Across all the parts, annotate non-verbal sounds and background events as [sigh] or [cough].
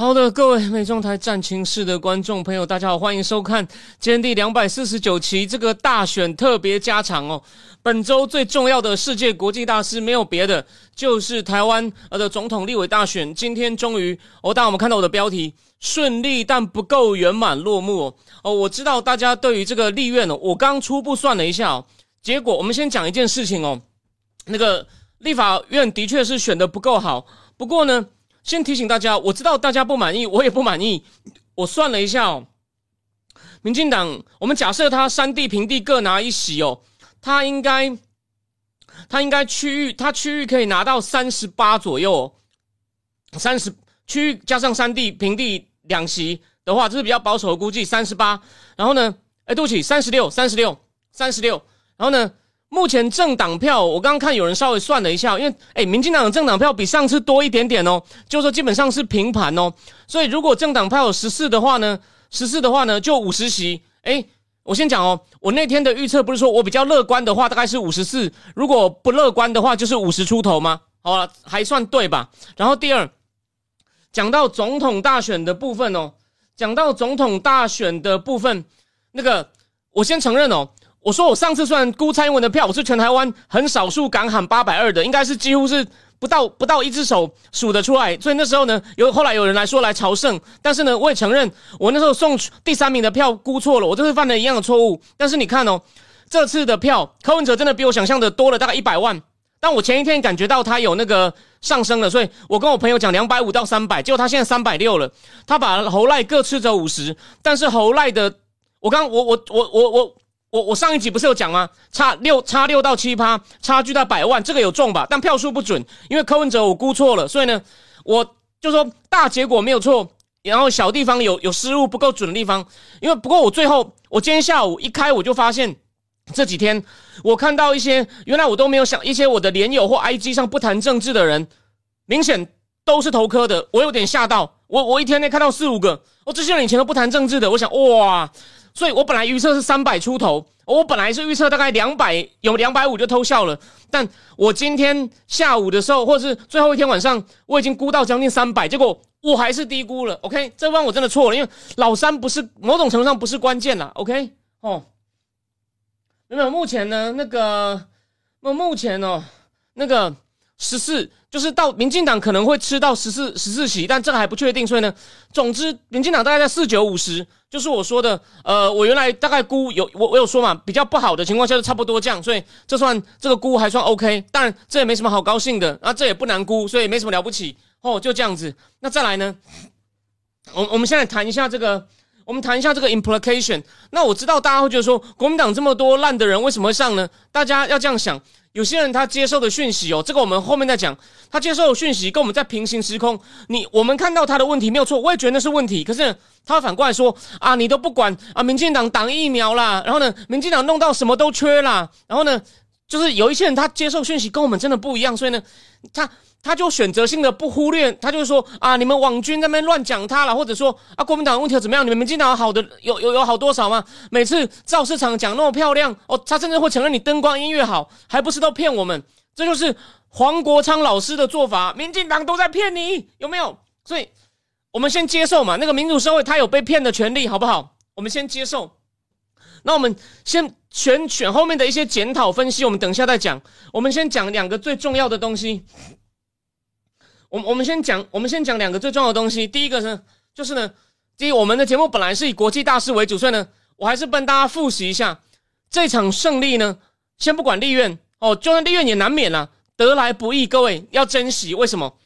好的，各位美中台战情室的观众朋友，大家好，欢迎收看今天第两百四十九期这个大选特别加长哦。本周最重要的世界国际大事没有别的，就是台湾呃的总统立委大选。今天终于哦，当我们看到我的标题顺利但不够圆满落幕哦。哦，我知道大家对于这个立院哦，我刚初步算了一下哦，结果我们先讲一件事情哦，那个立法院的确是选的不够好，不过呢。先提醒大家，我知道大家不满意，我也不满意。我算了一下哦，民进党，我们假设他山地平地各拿一席哦，他应该，他应该区域，他区域可以拿到三十八左右，三十区域加上山地平地两席的话，这是比较保守的估计，三十八。然后呢，哎，对不起，三十六，三十六，三十六。然后呢？目前政党票，我刚刚看有人稍微算了一下，因为诶，民进党的政党票比上次多一点点哦，就是说基本上是平盘哦。所以如果政党票有十四的话呢，十四的话呢就五十席。诶，我先讲哦，我那天的预测不是说我比较乐观的话大概是五十四，如果不乐观的话就是五十出头吗？好了，还算对吧？然后第二，讲到总统大选的部分哦，讲到总统大选的部分，那个我先承认哦。我说我上次算估蔡英文的票，我是全台湾很少数敢喊八百二的，应该是几乎是不到不到一只手数得出来。所以那时候呢，有后来有人来说来朝圣，但是呢，我也承认我那时候送第三名的票估错了，我就是犯了一样的错误。但是你看哦，这次的票柯文哲真的比我想象的多了大概一百万，但我前一天感觉到他有那个上升了，所以我跟我朋友讲两百五到三百，结果他现在三百六了，他把侯赖各吃走五十，但是侯赖的，我刚我我我。我我我我上一集不是有讲吗？差六差六到七趴，差距到百万，这个有中吧？但票数不准，因为柯文哲我估错了，所以呢，我就说大结果没有错，然后小地方有有失误不够准的地方。因为不过我最后我今天下午一开我就发现，这几天我看到一些原来我都没有想一些我的连友或 IG 上不谈政治的人，明显都是投科的，我有点吓到。我我一天内看到四五个，哦，这些人以前都不谈政治的，我想哇。所以我本来预测是三百出头，我本来是预测大概两百，有两百五就偷笑了。但我今天下午的时候，或者是最后一天晚上，我已经估到将近三百，结果我还是低估了。OK，这方我真的错了，因为老三不是某种程度上不是关键了。OK，哦，没有，目前呢，那个，那目前哦，那个十四。就是到民进党可能会吃到十四十四席，但这个还不确定。所以呢，总之民进党大概在四九五十，就是我说的。呃，我原来大概估有我我有说嘛，比较不好的情况下就差不多这样，所以这算这个估还算 OK。当然这也没什么好高兴的啊，这也不难估，所以没什么了不起哦，就这样子。那再来呢，我我们现在谈一下这个，我们谈一下这个 implication。那我知道大家会觉得说，国民党这么多烂的人为什么会上呢？大家要这样想。有些人他接受的讯息哦，这个我们后面再讲。他接受的讯息跟我们在平行时空，你我们看到他的问题没有错，我也觉得那是问题。可是他反过来说啊，你都不管啊，民进党挡疫苗啦，然后呢，民进党弄到什么都缺啦，然后呢，就是有一些人他接受讯息跟我们真的不一样，所以呢，他。他就选择性的不忽略，他就说啊，你们网军那边乱讲他了，或者说啊，国民党问题怎么样？你们民进党好的有有有好多少吗？每次造市场讲那么漂亮哦，他甚至会承认你灯光音乐好，还不是都骗我们？这就是黄国昌老师的做法，民进党都在骗你，有没有？所以我们先接受嘛，那个民主社会他有被骗的权利，好不好？我们先接受。那我们先选选后面的一些检讨分析，我们等一下再讲。我们先讲两个最重要的东西。我我们先讲，我们先讲两个最重要的东西。第一个呢，就是呢，第一，我们的节目本来是以国际大事为主，所以呢，我还是帮大家复习一下这场胜利呢。先不管利院哦，就算利院也难免了，得来不易，各位要珍惜。为什么？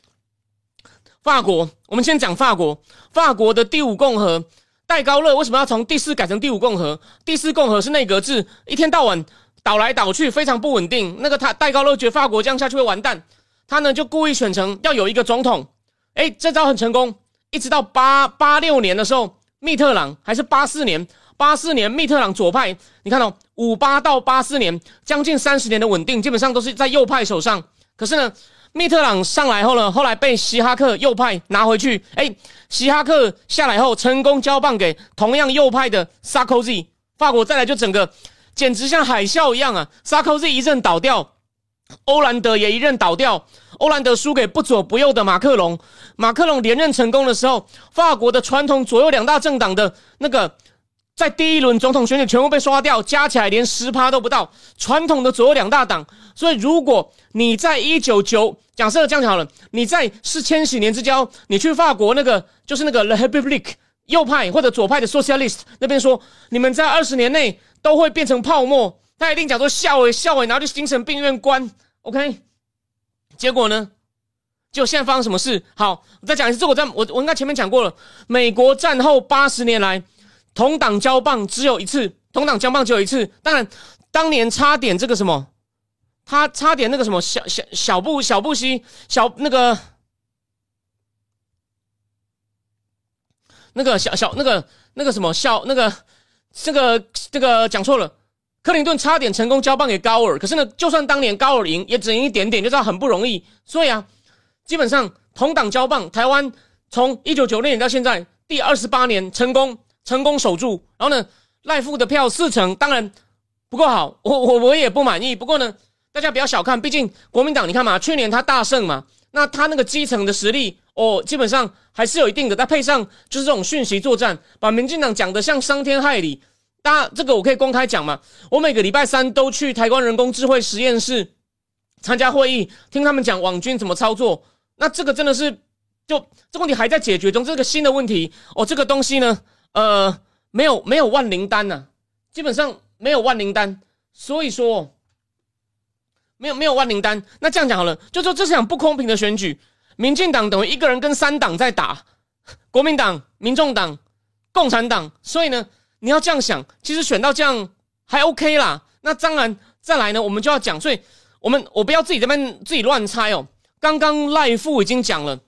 法国，我们先讲法国。法国的第五共和戴高乐为什么要从第四改成第五共和？第四共和是内阁制，一天到晚倒来倒去，非常不稳定。那个他戴高乐觉得法国这样下去会完蛋。他呢就故意选成要有一个总统，哎，这招很成功，一直到八八六年的时候，密特朗还是八四年，八四年密特朗左派，你看到五八到八四年将近三十年的稳定，基本上都是在右派手上。可是呢，密特朗上来后呢，后来被希哈克右派拿回去，哎，希哈克下来后成功交棒给同样右派的萨科齐，法国再来就整个简直像海啸一样啊！萨科齐一阵倒掉，欧兰德也一任倒掉。欧兰德输给不左不右的马克龙，马克龙连任成功的时候，法国的传统左右两大政党的那个在第一轮总统选举全部被刷掉，加起来连十趴都不到。传统的左右两大党，所以如果你在一九九假设这样好了，你在是千禧年之交，你去法国那个就是那个 Le République 右派或者左派的 Socialist 那边说，你们在二十年内都会变成泡沫，他一定讲说笑诶笑诶，然后就精神病院关，OK。结果呢？就现在发生什么事？好，我再讲一次。这我在我我应该前面讲过了。美国战后八十年来，同党交棒只有一次，同党交棒只有一次。当然，当年差点这个什么，他差点那个什么小小小布小布希小那个那个小小那个那个什么小那个这个这个讲错了。克林顿差点成功交棒给高尔，可是呢，就算当年高尔赢，也只赢一点点，就知道很不容易。所以啊，基本上同党交棒，台湾从一九九六年到现在第二十八年成功成功守住。然后呢，赖富的票四成，当然不够好，我我我也不满意。不过呢，大家不要小看，毕竟国民党，你看嘛，去年他大胜嘛，那他那个基层的实力哦，基本上还是有一定的。再配上就是这种讯息作战，把民进党讲的像伤天害理。大家这个我可以公开讲嘛？我每个礼拜三都去台湾人工智慧实验室参加会议，听他们讲网军怎么操作。那这个真的是，就这问题还在解决中，这个新的问题哦。这个东西呢，呃，没有没有万灵丹呐，基本上没有万灵丹。所以说，没有没有万灵丹。那这样讲好了，就说这是场不公平的选举，民进党等于一个人跟三党在打，国民党、民众党、共产党。所以呢。你要这样想，其实选到这样还 OK 啦。那当然，再来呢，我们就要讲。所以，我们我不要自己这边自己乱猜哦。刚刚赖富已经讲了，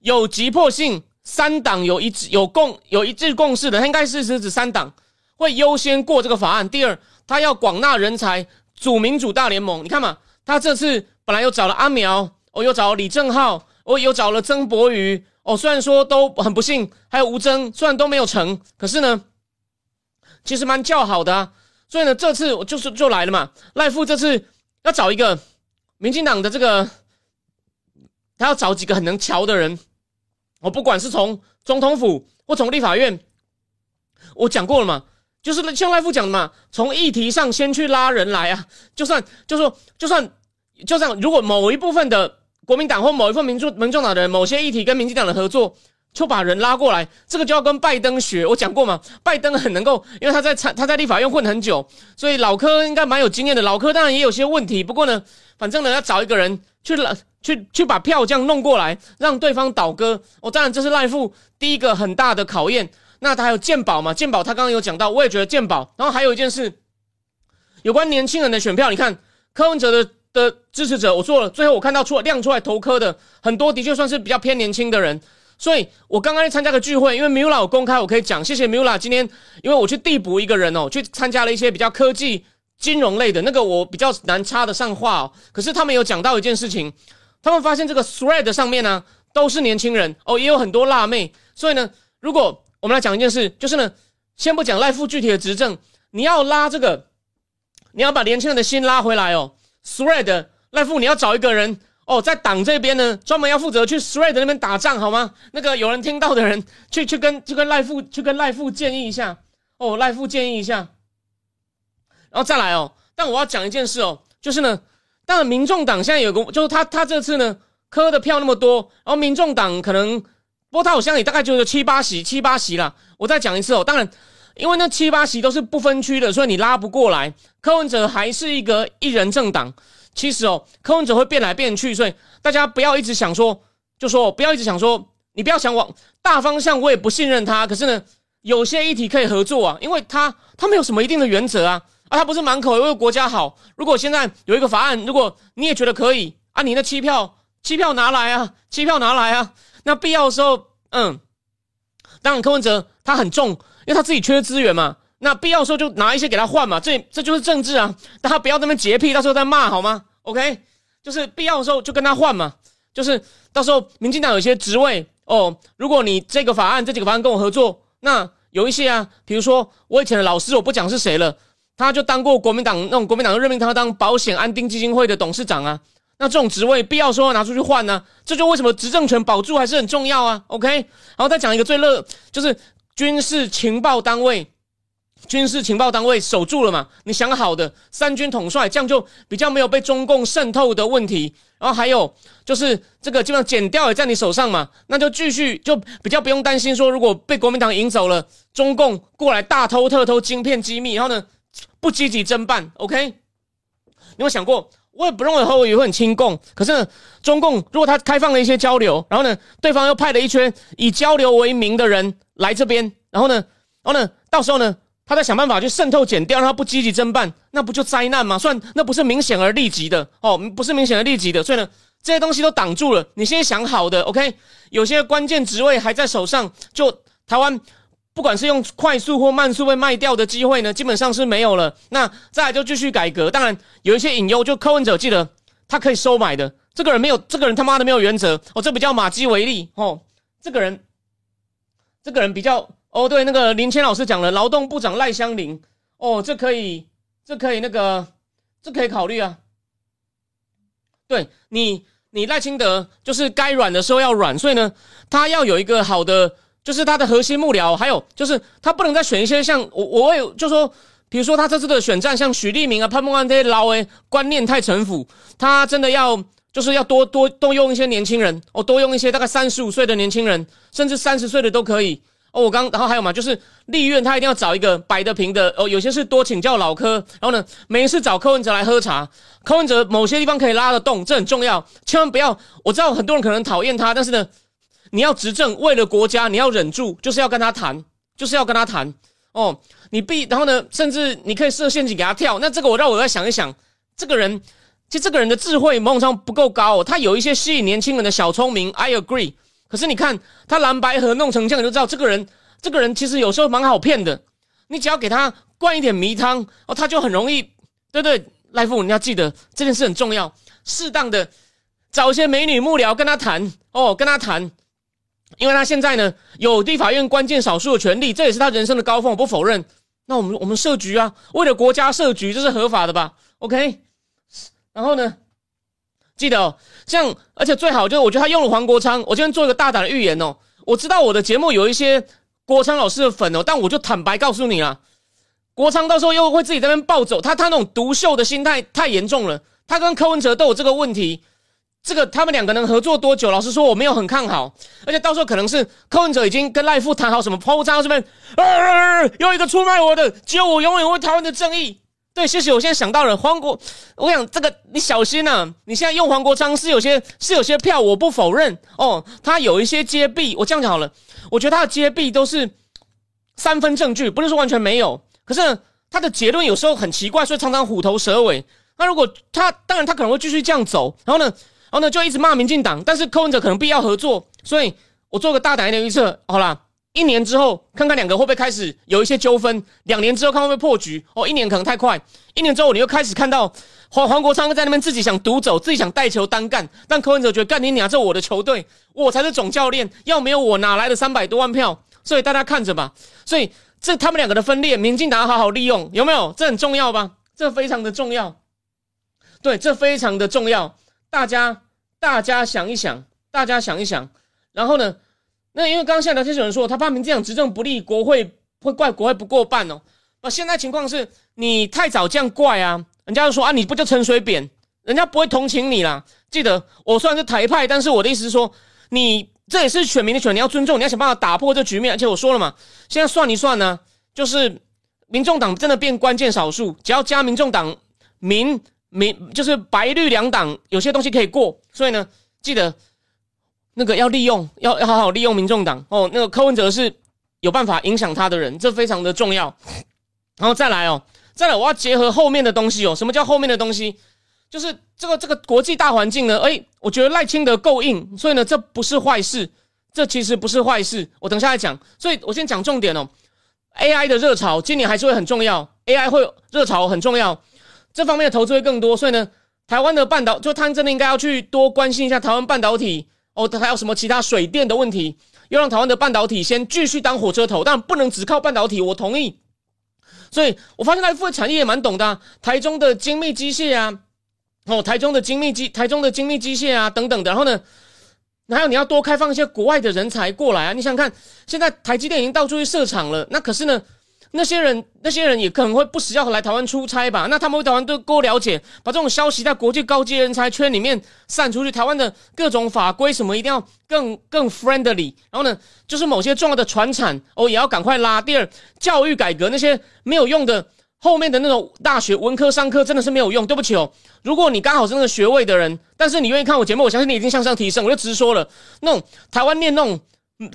有急迫性，三党有一致有共有一致共识的，他应该是是指三党会优先过这个法案。第二，他要广纳人才，组民主大联盟。你看嘛，他这次本来又找了阿苗，哦，又找李正浩，哦，又找了曾博瑜，哦，虽然说都很不幸，还有吴征，虽然都没有成，可是呢。其实蛮叫好的啊，所以呢，这次我就是就来了嘛。赖富这次要找一个民进党的这个，他要找几个很能瞧的人。我不管是从总统府或从立法院，我讲过了嘛，就是像赖富讲的嘛，从议题上先去拉人来啊。就算就说就算就算如果某一部分的国民党或某一份民主民众党的人，某些议题跟民进党的合作。就把人拉过来，这个就要跟拜登学。我讲过嘛，拜登很能够，因为他在参他在立法院混很久，所以老柯应该蛮有经验的。老柯当然也有些问题，不过呢，反正呢要找一个人去去去把票这样弄过来，让对方倒戈。哦，当然这是赖富第一个很大的考验。那他还有鉴宝嘛？鉴宝他刚刚有讲到，我也觉得鉴宝。然后还有一件事，有关年轻人的选票，你看柯文哲的的支持者，我做了，最后我看到出亮出来投科的很多，的确算是比较偏年轻的人。所以我刚刚去参加个聚会，因为 Mula 有公开，我可以讲，谢谢 Mula。今天因为我去递补一个人哦，去参加了一些比较科技、金融类的那个，我比较难插得上话哦。可是他们有讲到一件事情，他们发现这个 Thread 上面呢都是年轻人哦，也有很多辣妹。所以呢，如果我们来讲一件事，就是呢，先不讲赖富具体的执政，你要拉这个，你要把年轻人的心拉回来哦。Thread 赖富，你要找一个人。哦，在党这边呢，专门要负责去 Thread 那边打仗，好吗？那个有人听到的人，去去跟去跟赖富去跟赖富建议一下。哦，赖富建议一下，然后再来哦。但我要讲一件事哦，就是呢，当然民众党现在有个，就是他他这次呢，磕的票那么多，然后民众党可能，不过他好像也大概就是七八席，七八席啦。我再讲一次哦，当然，因为那七八席都是不分区的，所以你拉不过来。柯文哲还是一个一人政党。其实哦，柯文哲会变来变去，所以大家不要一直想说，就说不要一直想说，你不要想往大方向，我也不信任他。可是呢，有些议题可以合作啊，因为他他没有什么一定的原则啊，啊，他不是满口为国家好。如果现在有一个法案，如果你也觉得可以啊，你那七票七票拿来啊，七票拿来啊，那必要的时候嗯，当然柯文哲他很重，因为他自己缺资源嘛。那必要的时候就拿一些给他换嘛，这这就是政治啊！大家不要那么洁癖，到时候再骂好吗？OK，就是必要的时候就跟他换嘛，就是到时候民进党有一些职位哦，如果你这个法案这几个法案跟我合作，那有一些啊，比如说我以前的老师，我不讲是谁了，他就当过国民党那种国民党任命他当保险安定基金会的董事长啊，那这种职位必要说拿出去换呢，这就为什么执政权保住还是很重要啊？OK，然后再讲一个最热，就是军事情报单位。军事情报单位守住了嘛？你想好的三军统帅，这样就比较没有被中共渗透的问题。然后还有就是这个基本上剪掉也在你手上嘛，那就继续就比较不用担心说，如果被国民党赢走了，中共过来大偷特偷晶片机密，然后呢不积极侦办。OK，你有想过？我也不认为和我也会很亲共，可是呢，中共如果他开放了一些交流，然后呢，对方又派了一圈以交流为名的人来这边，然后呢，然后呢，到时候呢？他在想办法去渗透、剪掉，让他不积极侦办，那不就灾难吗？算那不是明显而立即的哦，不是明显而立即的，所以呢，这些东西都挡住了。你先想好的，OK？有些关键职位还在手上，就台湾不管是用快速或慢速被卖掉的机会呢，基本上是没有了。那再来就继续改革，当然有一些隐忧，就柯文哲记得他可以收买的，这个人没有，这个人他妈的没有原则哦，这比较马基维利哦，这个人，这个人比较。哦，对，那个林谦老师讲了，劳动部长赖香林，哦，这可以，这可以，那个，这可以考虑啊。对你，你赖清德就是该软的时候要软，所以呢，他要有一个好的，就是他的核心幕僚，还有就是他不能再选一些像我，我有就说，比如说他这次的选战，像许立明啊、潘孟安这些老诶观念太陈腐，他真的要就是要多多多用一些年轻人，哦，多用一些大概三十五岁的年轻人，甚至三十岁的都可以。哦，我刚，然后还有嘛，就是立院他一定要找一个摆得平的哦，有些是多请教老科，然后呢，没事找柯文哲来喝茶，柯文哲某些地方可以拉得动，这很重要，千万不要。我知道很多人可能讨厌他，但是呢，你要执政，为了国家，你要忍住，就是要跟他谈，就是要跟他谈。哦，你必，然后呢，甚至你可以设陷阱给他跳。那这个我让我再想一想，这个人其实这个人的智慧某种程度不够高，他有一些吸引年轻人的小聪明，I agree。可是你看他蓝白河弄成这样，你就知道这个人，这个人其实有时候蛮好骗的。你只要给他灌一点迷汤哦，他就很容易，对对？赖富，你要记得这件事很重要，适当的找一些美女幕僚跟他谈哦，跟他谈，因为他现在呢有立法院关键少数的权利，这也是他人生的高峰，我不否认。那我们我们设局啊，为了国家设局，这是合法的吧？OK，然后呢？记得哦，像而且最好就是，我觉得他用了黄国昌。我今天做一个大胆的预言哦，我知道我的节目有一些国昌老师的粉哦，但我就坦白告诉你啊，国昌到时候又会自己在那边暴走，他他那种独秀的心态太严重了。他跟柯文哲都有这个问题，这个他们两个能合作多久？老实说，我没有很看好。而且到时候可能是柯文哲已经跟赖富谈好什么铺张，这边呃又一个出卖我的，只有我永远为台湾的正义。对，谢谢。我现在想到了黄国，我想这个你小心呐。你现在用黄国昌是有些是有些票，我不否认哦。他有一些揭弊，我这样讲好了。我觉得他的揭弊都是三分证据，不是说完全没有。可是他的结论有时候很奇怪，所以常常虎头蛇尾。那如果他当然他可能会继续这样走，然后呢，然后呢就一直骂民进党，但是柯文哲可能必要合作，所以我做个大胆一点预测，好啦。一年之后，看看两个会不会开始有一些纠纷；两年之后，看会不会破局。哦，一年可能太快。一年之后，你又开始看到黄黄国昌在那边自己想独走，自己想带球单干。但柯文哲觉得干你娘，这我的球队，我才是总教练，要没有我哪来的三百多万票？所以大家看着吧。所以这他们两个的分裂，民进党好好利用，有没有？这很重要吧？这非常的重要。对，这非常的重要。大家大家想一想，大家想一想，然后呢？那因为刚刚现在聊天有人说，他怕民进党执政不利，国会会怪国会不过半哦。那现在情况是你太早这样怪啊，人家就说啊，你不就陈水扁，人家不会同情你啦。记得我虽然是台派，但是我的意思是说，你这也是选民的选，你要尊重，你要想办法打破这局面。而且我说了嘛，现在算一算呢，就是民众党真的变关键少数，只要加民众党、民民就是白绿两党，有些东西可以过。所以呢，记得。那个要利用，要要好好利用民众党哦。那个柯文哲是有办法影响他的人，这非常的重要。然后再来哦，再来，我要结合后面的东西哦。什么叫后面的东西？就是这个这个国际大环境呢？哎，我觉得赖清德够硬，所以呢，这不是坏事。这其实不是坏事。我等下来讲，所以我先讲重点哦。AI 的热潮今年还是会很重要，AI 会热潮很重要，这方面的投资会更多。所以呢，台湾的半导就他真的应该要去多关心一下台湾半导体哦，还有什么其他水电的问题，要让台湾的半导体先继续当火车头，但不能只靠半导体。我同意。所以我发现台富的产业也蛮懂的，台中的精密机械啊，哦，台中的精密机，台中的精密机械啊等等的。然后呢？还有你要多开放一些国外的人才过来啊！你想看，现在台积电已经到处去设厂了，那可是呢，那些人那些人也可能会不时要来台湾出差吧？那他们会台湾都够了解，把这种消息在国际高阶人才圈里面散出去。台湾的各种法规什么一定要更更 friendly。然后呢，就是某些重要的传产哦，也要赶快拉。第二，教育改革那些没有用的。后面的那种大学文科商科真的是没有用，对不起哦。如果你刚好是那个学位的人，但是你愿意看我节目，我相信你已经向上提升。我就直说了，那种台湾念那种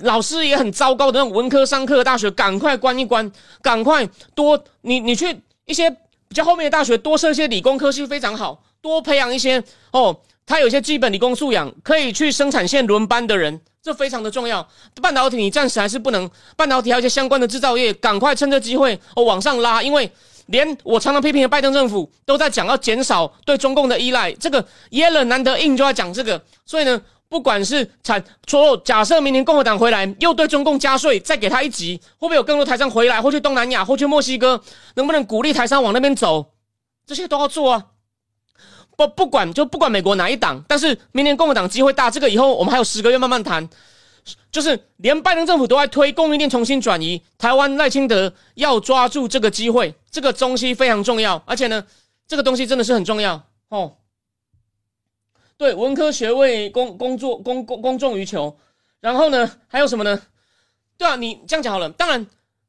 老师也很糟糕的那种文科商科的大学，赶快关一关，赶快多你你去一些比较后面的大学多设一些理工科系非常好，多培养一些哦，他有一些基本理工素养，可以去生产线轮班的人，这非常的重要。半导体你暂时还是不能，半导体还有一些相关的制造业，赶快趁这机会哦往上拉，因为。连我常常批评的拜登政府都在讲要减少对中共的依赖，这个耶伦难得硬就要讲这个，所以呢，不管是产说假设明年共和党回来又对中共加税，再给他一级，会不会有更多台商回来，或去东南亚，或去墨西哥，能不能鼓励台商往那边走？这些都要做啊！不不管就不管美国哪一党，但是明年共和党机会大，这个以后我们还有十个月慢慢谈。就是连拜登政府都在推供应链重新转移，台湾赖清德要抓住这个机会，这个东西非常重要，而且呢，这个东西真的是很重要哦。对，文科学位公工作公公公众于求，然后呢，还有什么呢？对啊，你这样讲好了。当然，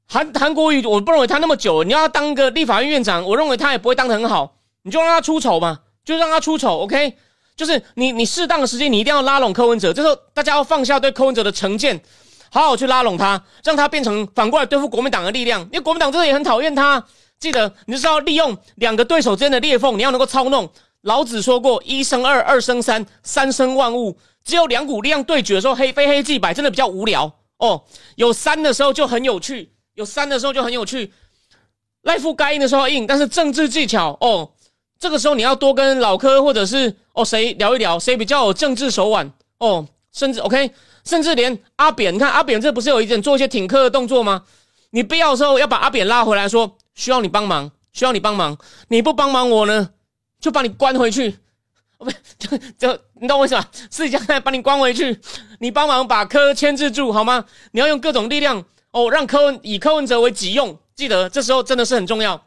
韩韩国瑜我不认为他那么久，你要当个立法院院长，我认为他也不会当得很好，你就让他出丑嘛，就让他出丑，OK。就是你，你适当的时间，你一定要拉拢柯文哲。这时候，大家要放下对柯文哲的成见，好好去拉拢他，让他变成反过来对付国民党的力量。因为国民党真的也很讨厌他。记得，你就是要利用两个对手之间的裂缝，你要能够操弄。老子说过：“一生二，二生三，三生万物。”只有两股力量对决的时候，黑非黑即白，真的比较无聊哦。有三的时候就很有趣，有三的时候就很有趣。赖夫该硬的时候硬，但是政治技巧哦。这个时候你要多跟老柯或者是哦谁聊一聊，谁比较有政治手腕哦，甚至 OK，甚至连阿扁，你看阿扁这不是有一点做一些挺客的动作吗？你必要的时候要把阿扁拉回来，说需要你帮忙，需要你帮忙，你不帮忙我呢，就把你关回去。[laughs] 不，就就你懂我意思吧？私底下再把你关回去，你帮忙把柯牵制住好吗？你要用各种力量哦，让柯文以柯文哲为己用，记得这时候真的是很重要。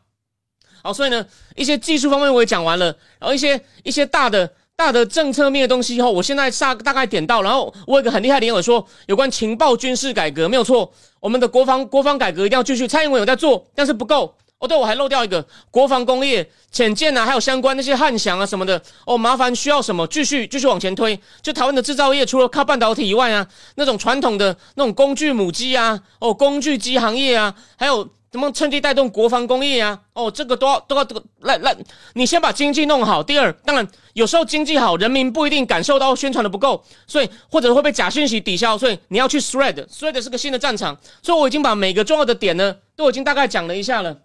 好，所以呢，一些技术方面我也讲完了，然后一些一些大的大的政策面的东西以，后我现在大大概点到，然后我有个很厉害的演友说，有关情报军事改革没有错，我们的国防国防改革一定要继续，蔡英文有在做，但是不够哦。对，我还漏掉一个国防工业潜舰啊，还有相关那些汉翔啊什么的哦，麻烦需要什么继续继续往前推。就台湾的制造业，除了靠半导体以外啊，那种传统的那种工具母机啊，哦，工具机行业啊，还有。怎么趁机带动国防工业啊？哦，这个都要都要这个来来，你先把经济弄好。第二，当然有时候经济好，人民不一定感受到宣传的不够，所以或者会被假讯息抵消，所以你要去 thread，thread 是个新的战场。所以我已经把每个重要的点呢，都已经大概讲了一下了。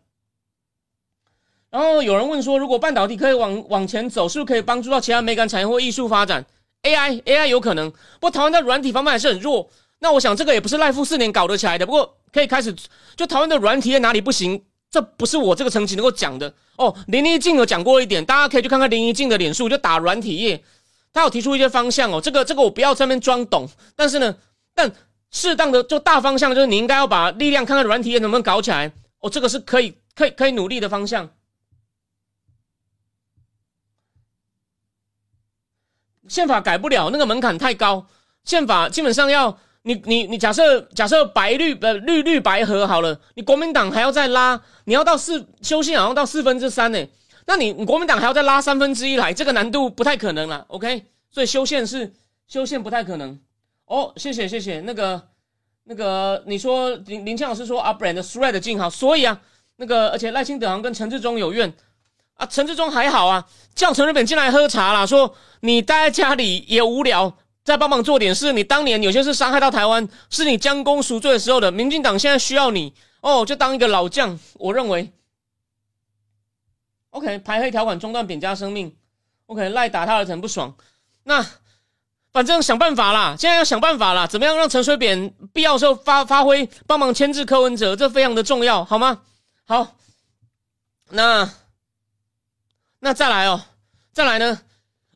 然后有人问说，如果半导体可以往往前走，是不是可以帮助到其他美感产业或艺术发展？AI AI 有可能，不过台湾在软体方面还是很弱。那我想这个也不是赖富四年搞得起来的，不过。可以开始，就台湾的软体业哪里不行？这不是我这个层级能够讲的哦。林一静有讲过一点，大家可以去看看林一静的脸书，就打软体业，他有提出一些方向哦。这个这个我不要在那边装懂，但是呢，但适当的就大方向就是你应该要把力量看看软体业能不能搞起来哦。这个是可以可以可以努力的方向。宪法改不了，那个门槛太高，宪法基本上要。你你你假设假设白绿呃绿绿白合好了，你国民党还要再拉，你要到四修宪好像到四分之三呢，那你你国民党还要再拉三分之一来，这个难度不太可能了，OK？所以修宪是修宪不太可能。哦，谢谢谢谢，那个那个你说林林庆老师说啊，brand thread 进好，所以啊那个而且赖清德好像跟陈志忠有怨啊，陈志忠还好啊，叫陈水扁进来喝茶啦，说你待在家里也无聊。再帮忙做点事。你当年有些事伤害到台湾，是你将功赎罪的时候的。民进党现在需要你哦，就当一个老将。我认为，OK，排黑条款中断扁家生命，OK，赖打他的很不爽。那反正想办法啦，现在要想办法啦，怎么样让陈水扁必要时候发发挥，帮忙牵制柯文哲，这非常的重要，好吗？好，那那再来哦，再来呢？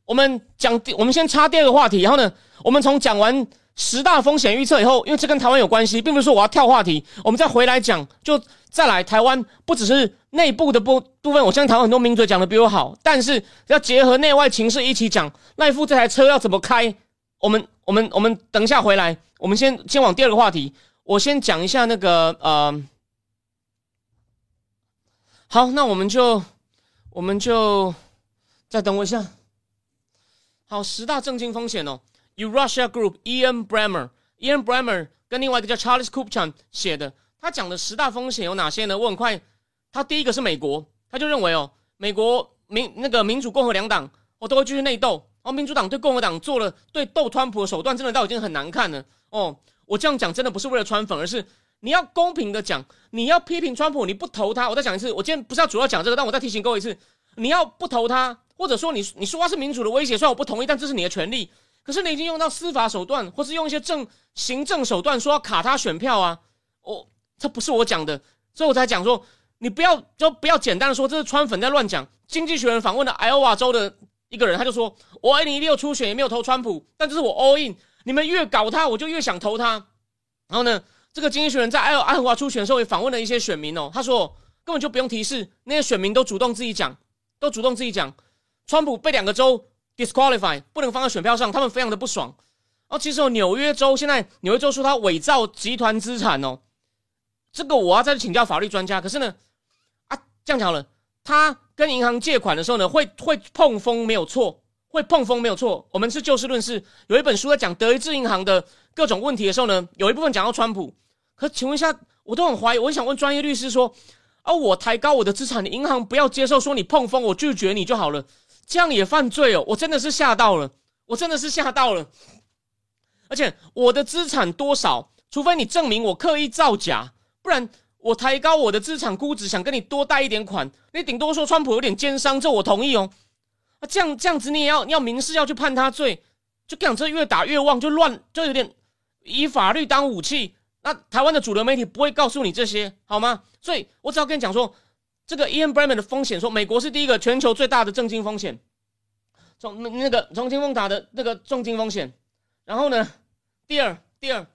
我们讲，我们先插第二个话题，然后呢，我们从讲完十大风险预测以后，因为这跟台湾有关系，并不是说我要跳话题，我们再回来讲，就再来台湾，不只是内部的部部分，我相信台湾很多名嘴讲的比我好，但是要结合内外情势一起讲，赖夫这台车要怎么开？我们我们我们等一下回来，我们先先往第二个话题，我先讲一下那个呃，好，那我们就我们就再等我一下。好，十大政经风险哦。u Russia Group Ian Bremer，Ian Bremer 跟另外一个叫 Charles Kupchan 写的，他讲的十大风险有哪些呢？我很快，他第一个是美国，他就认为哦，美国民那个民主共和两党，我都会继续内斗。哦，民主党对共和党做了对斗川普的手段，真的到已经很难看了。哦，我这样讲真的不是为了川粉，而是你要公平的讲，你要批评川普，你不投他。我再讲一次，我今天不是要主要讲这个，但我再提醒各位一次，你要不投他。或者说你你说话是民主的威胁，虽然我不同意，但这是你的权利。可是你已经用到司法手段，或是用一些政行政手段，说要卡他选票啊！我这不是我讲的，所以我才讲说，你不要就不要简单的说这是川粉在乱讲。经济学人访问了 Iowa 州的一个人，他就说，我二零一六初选也没有投川普，但这是我 all in。你们越搞他，我就越想投他。然后呢，这个经济学人在爱爱荷华出选的时候也访问了一些选民哦，他说根本就不用提示，那些选民都主动自己讲，都主动自己讲。川普被两个州 disqualify，不能放在选票上，他们非常的不爽。哦，其实有纽约州现在纽约州说他伪造集团资产哦，这个我要再去请教法律专家。可是呢，啊，这样讲了，他跟银行借款的时候呢，会会碰风没有错，会碰风没有错。我们是就事论事，有一本书在讲德意志银行的各种问题的时候呢，有一部分讲到川普。可请问一下，我都很怀疑，我很想问专业律师说，啊，我抬高我的资产，银行不要接受，说你碰风，我拒绝你就好了。这样也犯罪哦！我真的是吓到了，我真的是吓到了。而且我的资产多少，除非你证明我刻意造假，不然我抬高我的资产估值，想跟你多贷一点款，你顶多说川普有点奸商，这我同意哦。啊，这样这样子你也要你要民事要去判他罪，就这样这越打越旺，就乱，就有点以法律当武器。那台湾的主流媒体不会告诉你这些，好吗？所以我只要跟你讲说。这个 Ian Bremer 的风险说，美国是第一个全球最大的重金风险，从那个从金风塔的那个重金风险。然后呢，第二，第二，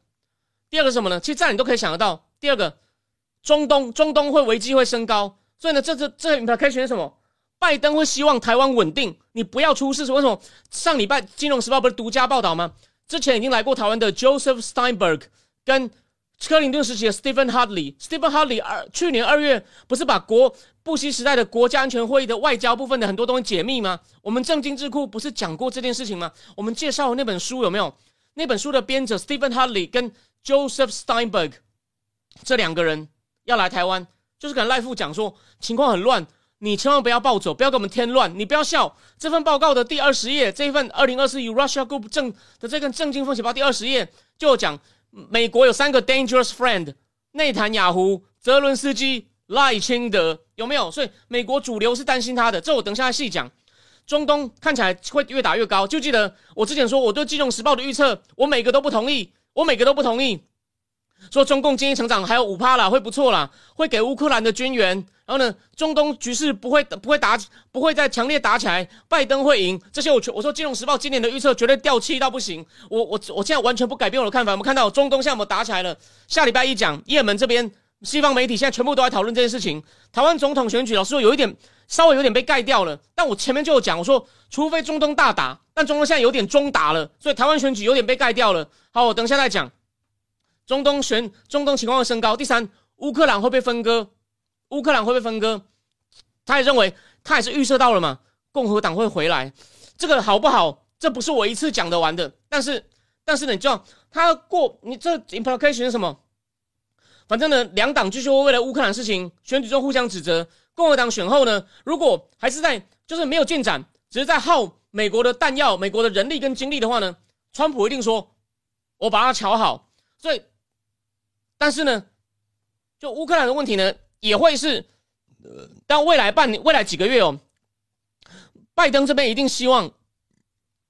第二个什么呢？其实这你都可以想得到。第二个，中东，中东会危机会升高，所以呢，这这这 implication 什么？拜登会希望台湾稳定，你不要出事。为什么？上礼拜《金融时报》不是独家报道吗？之前已经来过台湾的 Joseph Steinberg 跟。克林顿时期的 Stephen Hadley，Stephen Hadley 二去年二月不是把国布希时代的国家安全会议的外交部分的很多东西解密吗？我们正经智库不是讲过这件事情吗？我们介绍那本书有没有？那本书的编者 Stephen Hadley 跟 Joseph Steinberg 这两个人要来台湾，就是跟赖富讲说情况很乱，你千万不要暴走，不要给我们添乱。你不要笑，这份报告的第二十页，这一份二零二四 Russia Group 正的这个正经风险报第二十页就讲。美国有三个 dangerous friend：内塔雅胡、泽伦斯基、赖清德，有没有？所以美国主流是担心他的。这我等下细讲。中东看起来会越打越高。就记得我之前说，我对《金融时报》的预测，我每个都不同意，我每个都不同意。说中共经济成长还有五趴啦，会不错啦，会给乌克兰的军援。然后呢，中东局势不会不会打，不会再强烈打起来，拜登会赢。这些我全我说《金融时报》今年的预测绝对掉气到不行。我我我现在完全不改变我的看法。我们看到中东现在我们打起来了。下礼拜一讲，也门这边西方媒体现在全部都在讨论这件事情。台湾总统选举，老师说有一点稍微有点被盖掉了。但我前面就有讲，我说除非中东大打，但中东现在有点中打了，所以台湾选举有点被盖掉了。好，我等一下再讲。中东选中东情况会升高。第三，乌克兰会被分割，乌克兰会被分割。他也认为，他也是预测到了嘛，共和党会回来。这个好不好？这不是我一次讲得完的。但是，但是呢，你知道他过你这 implication 是什么？反正呢，两党继续会为了乌克兰事情选举中互相指责。共和党选后呢，如果还是在就是没有进展，只是在耗美国的弹药、美国的人力跟精力的话呢？川普一定说，我把它瞧好。所以，但是呢，就乌克兰的问题呢，也会是，呃，但未来半年、未来几个月哦，拜登这边一定希望，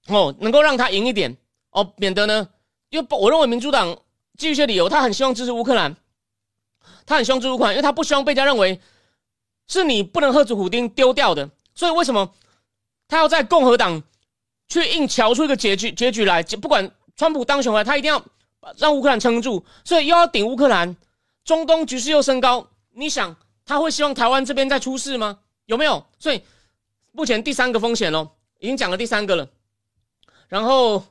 哦，能够让他赢一点哦，免得呢，因为我认为民主党基于一些理由，他很希望支持乌克兰，他很希望支持乌克兰，因为他不希望被家认为是你不能喝住虎丁丢掉的。所以为什么他要在共和党去硬瞧出一个结局结局来？就不管川普当选回来，他一定要。让乌克兰撑住，所以又要顶乌克兰，中东局势又升高。你想他会希望台湾这边再出事吗？有没有？所以目前第三个风险喽，已经讲了第三个了。然后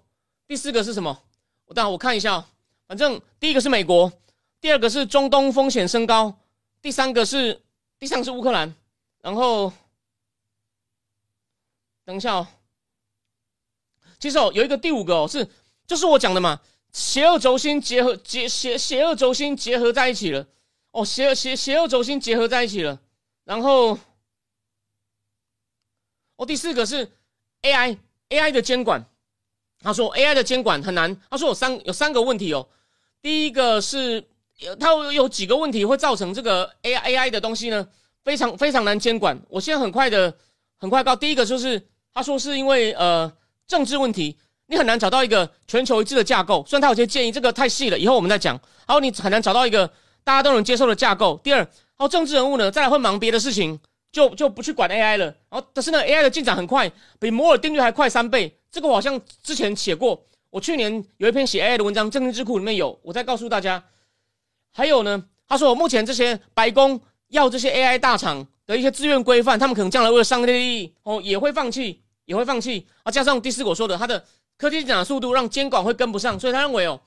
第四个是什么？我等下我看一下。反正第一个是美国，第二个是中东风险升高，第三个是第三个是乌克兰。然后等一下哦，其实哦有一个第五个哦是就是我讲的嘛。邪恶轴心结合结邪邪恶轴心结合在一起了哦，邪恶邪邪恶轴心结合在一起了。然后哦，第四个是 AI AI 的监管。他说 AI 的监管很难。他说有三有三个问题哦。第一个是有他有有几个问题会造成这个 AI AI 的东西呢，非常非常难监管。我现在很快的很快告。第一个就是他说是因为呃政治问题。你很难找到一个全球一致的架构，虽然他有些建议，这个太细了，以后我们再讲。然后你很难找到一个大家都能接受的架构。第二，然后政治人物呢，再来会忙别的事情，就就不去管 AI 了。然后但是呢，AI 的进展很快，比摩尔定律还快三倍。这个我好像之前写过，我去年有一篇写 AI 的文章，政治智库里面有，我再告诉大家。还有呢，他说目前这些白宫要这些 AI 大厂的一些自愿规范，他们可能将来为了商业利益哦，也会放弃，也会放弃啊。加上第四我说的，他的。科技进展的速度让监管会跟不上，所以他认为哦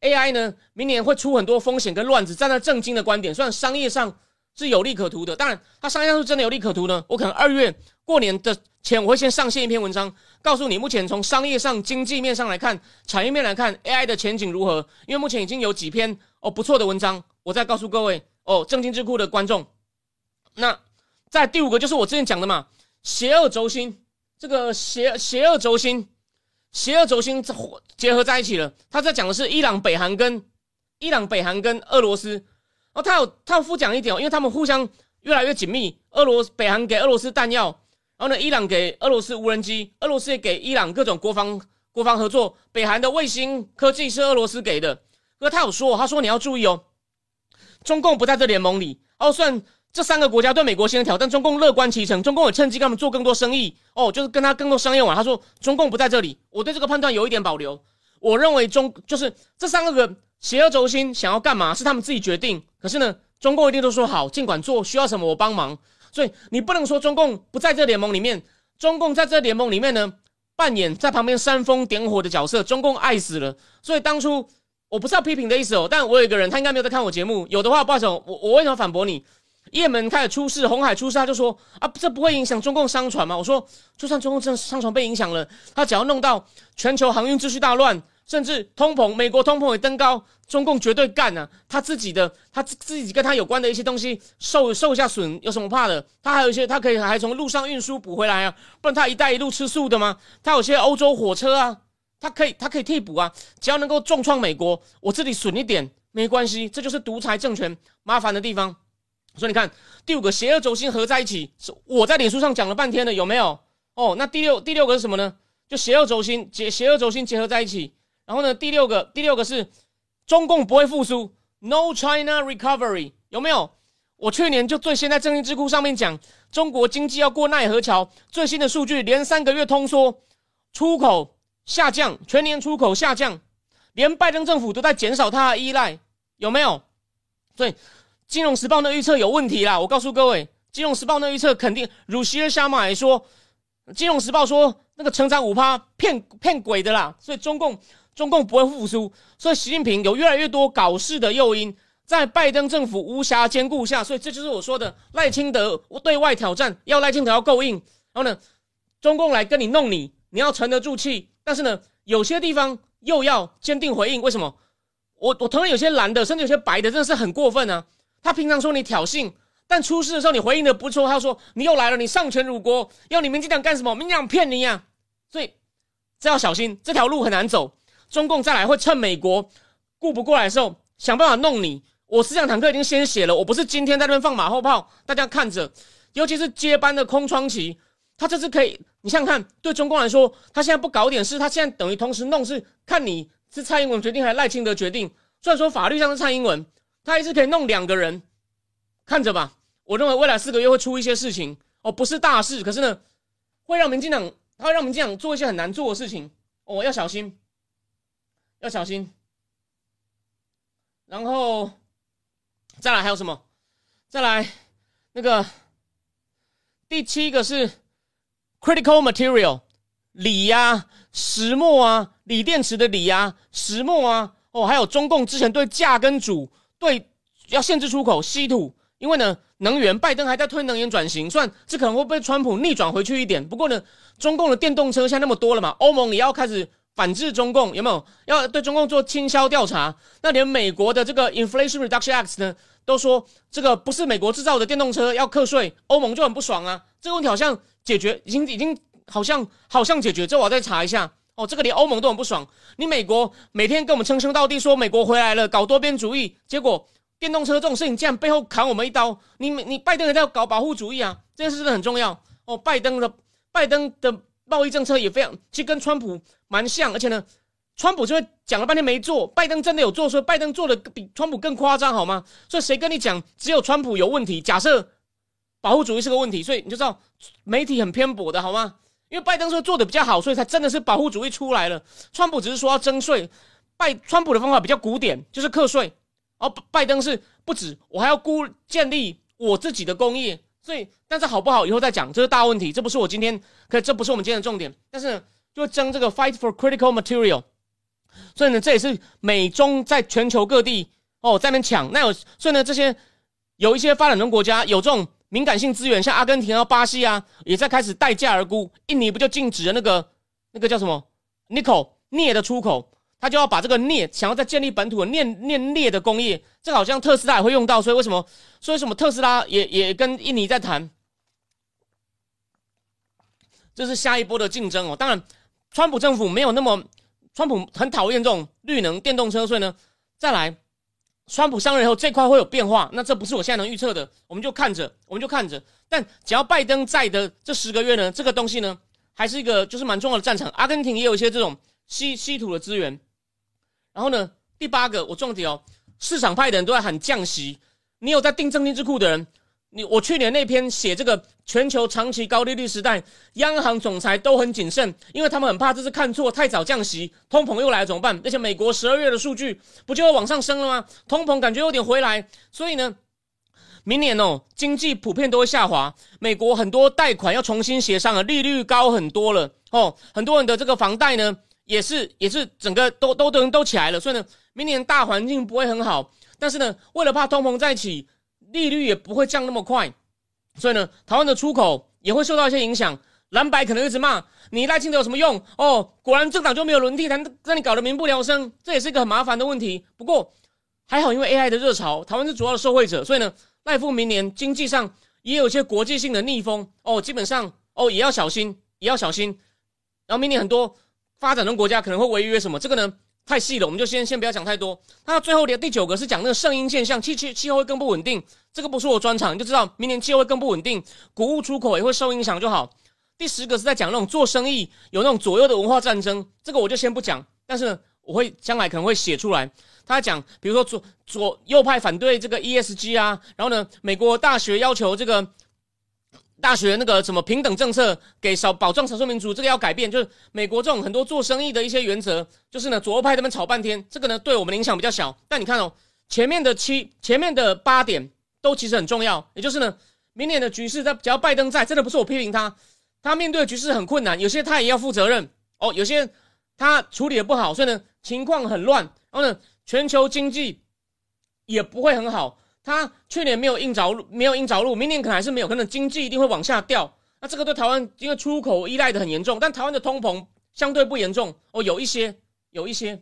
，AI 呢明年会出很多风险跟乱子。站在正经的观点，虽然商业上是有利可图的，当然它商业上是真的有利可图呢。我可能二月过年的前，我会先上线一篇文章，告诉你目前从商业上、经济面上来看，产业面来看，AI 的前景如何。因为目前已经有几篇哦不错的文章，我再告诉各位哦，正经智库的观众。那在第五个就是我之前讲的嘛，邪恶轴心，这个邪邪恶轴心。邪恶轴心结合在一起了。他在讲的是伊朗、北韩跟伊朗、北韩跟俄罗斯。哦，他有他有附讲一点哦，因为他们互相越来越紧密。俄罗北韩给俄罗斯弹药，然后呢，伊朗给俄罗斯无人机，俄罗斯也给伊朗各种国防国防合作。北韩的卫星科技是俄罗斯给的。可他有说，他说你要注意哦，中共不在这联盟里。哦，算。这三个国家对美国先挑，战中共乐观其成，中共也趁机跟他们做更多生意哦，就是跟他更多商业往。他说中共不在这里，我对这个判断有一点保留。我认为中就是这三个个邪恶轴心想要干嘛是他们自己决定，可是呢，中共一定都说好，尽管做，需要什么我帮忙。所以你不能说中共不在这联盟里面，中共在这联盟里面呢扮演在旁边煽风点火的角色，中共爱死了。所以当初我不是要批评的意思哦，但我有一个人他应该没有在看我节目，有的话不好意思，我我为什么反驳你？也门开始出事，红海出事，他就说啊，这不会影响中共商船吗？我说，就算中共商商船被影响了，他只要弄到全球航运秩序大乱，甚至通膨，美国通膨也登高，中共绝对干啊！他自己的，他自自己跟他有关的一些东西受受一下损，有什么怕的？他还有一些，他可以还从路上运输补回来啊，不然他一带一路吃素的吗？他有些欧洲火车啊，他可以他可以替补啊，只要能够重创美国，我这里损一点没关系，这就是独裁政权麻烦的地方。所以你看，第五个邪恶轴心合在一起，是我在脸书上讲了半天的，有没有？哦，那第六第六个是什么呢？就邪恶轴心结邪恶轴心结合在一起。然后呢，第六个第六个是中共不会复苏，No China Recovery，有没有？我去年就最先在正义智库上面讲，中国经济要过奈何桥，最新的数据连三个月通缩，出口下降，全年出口下降，连拜登政府都在减少它的依赖，有没有？所以。金融时报的预测有问题啦！我告诉各位，金融时报的预测肯定，如希尔沙马也说，金融时报说那个成长五趴骗骗鬼的啦，所以中共中共不会复苏，所以习近平有越来越多搞事的诱因，在拜登政府无暇兼顾下，所以这就是我说的赖清德对外挑战，要赖清德要够硬，然后呢，中共来跟你弄你，你要沉得住气，但是呢，有些地方又要坚定回应，为什么？我我同样有些蓝的，甚至有些白的，真的是很过分啊！他平常说你挑衅，但出事的时候你回应的不错。他说你又来了，你上权辱国，要你民进党干什么？民进党骗你呀！所以这要小心，这条路很难走。中共再来会趁美国顾不过来的时候，想办法弄你。我思想坦克已经先写了，我不是今天在那边放马后炮，大家看着。尤其是接班的空窗期，他这次可以，你想想看，对中共来说，他现在不搞点事，他现在等于同时弄是看你是蔡英文决定还是赖清德决定。虽然说法律上是蔡英文，他还是可以弄两个人，看着吧。我认为未来四个月会出一些事情哦，不是大事，可是呢，会让民进党，他会让民进党做一些很难做的事情哦，要小心，要小心。然后再来还有什么？再来那个第七个是 critical material 锂呀、石墨啊、锂电池的锂啊、石墨啊，哦，还有中共之前对价跟主对要限制出口稀土，因为呢。能源，拜登还在推能源转型，虽然这可能会被川普逆转回去一点。不过呢，中共的电动车现在那么多了嘛，欧盟也要开始反制中共，有没有？要对中共做倾销调查？那连美国的这个 Inflation Reduction Act 呢，都说这个不是美国制造的电动车要课税，欧盟就很不爽啊。这个问题好像解决，已经已经好像好像解决。这我再查一下哦，这个连欧盟都很不爽。你美国每天跟我们称兄道弟，说美国回来了，搞多边主义，结果。电动车这种事情，竟然背后砍我们一刀！你你拜登也在搞保护主义啊！这件事真的很重要哦。拜登的拜登的贸易政策也非常，其实跟川普蛮像，而且呢，川普就会讲了半天没做，拜登真的有做，所以拜登做的比川普更夸张，好吗？所以谁跟你讲只有川普有问题？假设保护主义是个问题，所以你就知道媒体很偏颇的，好吗？因为拜登说做的比较好，所以才真的是保护主义出来了。川普只是说要征税，拜川普的方法比较古典，就是课税。哦，拜登是不止，我还要估建立我自己的工业，所以，但是好不好以后再讲，这是大问题，这不是我今天，可这不是我们今天的重点。但是，就争这个 fight for critical material，所以呢，这也是美中在全球各地哦在那抢。那有，所以呢，这些有一些发展中国家有这种敏感性资源，像阿根廷啊、巴西啊，也在开始待价而沽。印尼不就禁止了那个那个叫什么 nickel 镍的出口？他就要把这个镍，想要再建立本土的镍镍镍的工业，这好像特斯拉也会用到，所以为什么？所以什么特斯拉也也跟印尼在谈，这是下一波的竞争哦。当然，川普政府没有那么，川普很讨厌这种绿能电动车，所以呢，再来，川普上任以后这块会有变化，那这不是我现在能预测的，我们就看着，我们就看着。但只要拜登在的这十个月呢，这个东西呢，还是一个就是蛮重要的战场。阿根廷也有一些这种稀稀土的资源。然后呢，第八个我重点哦，市场派的人都在喊降息。你有在订正金智库的人，你我去年那篇写这个全球长期高利率时代，央行总裁都很谨慎，因为他们很怕这次看错太早降息，通膨又来怎么办？而且美国十二月的数据不就要往上升了吗？通膨感觉有点回来，所以呢，明年哦经济普遍都会下滑，美国很多贷款要重新协商了，利率高很多了哦，很多人的这个房贷呢。也是也是整个都都都都起来了，所以呢，明年大环境不会很好。但是呢，为了怕通膨再起，利率也不会降那么快，所以呢，台湾的出口也会受到一些影响。蓝白可能一直骂你赖清德有什么用？哦，果然政党就没有轮替，才让你搞得民不聊生，这也是一个很麻烦的问题。不过还好，因为 AI 的热潮，台湾是主要的受惠者，所以呢，赖富明年经济上也有一些国际性的逆风哦，基本上哦也要小心，也要小心。然后明年很多。发展中国家可能会违约什么？这个呢太细了，我们就先先不要讲太多。那最后的第九个是讲那个圣婴现象，气气气候会更不稳定。这个不是我专长，你就知道明年气候会更不稳定，谷物出口也会受影响就好。第十个是在讲那种做生意有那种左右的文化战争，这个我就先不讲。但是，我会将来可能会写出来。他讲，比如说左左右派反对这个 ESG 啊，然后呢，美国大学要求这个。大学那个什么平等政策给少保障少数民族，这个要改变。就是美国这种很多做生意的一些原则，就是呢左右派他们吵半天，这个呢对我们影响比较小。但你看哦，前面的七前面的八点都其实很重要。也就是呢，明年的局势在只要拜登在，真的不是我批评他，他面对的局势很困难，有些他也要负责任哦。有些他处理的不好，所以呢情况很乱，然后呢全球经济也不会很好。他去年没有硬着陆，没有硬着陆，明年可能还是没有，可能经济一定会往下掉。那这个对台湾，因为出口依赖的很严重，但台湾的通膨相对不严重哦，有一些，有一些。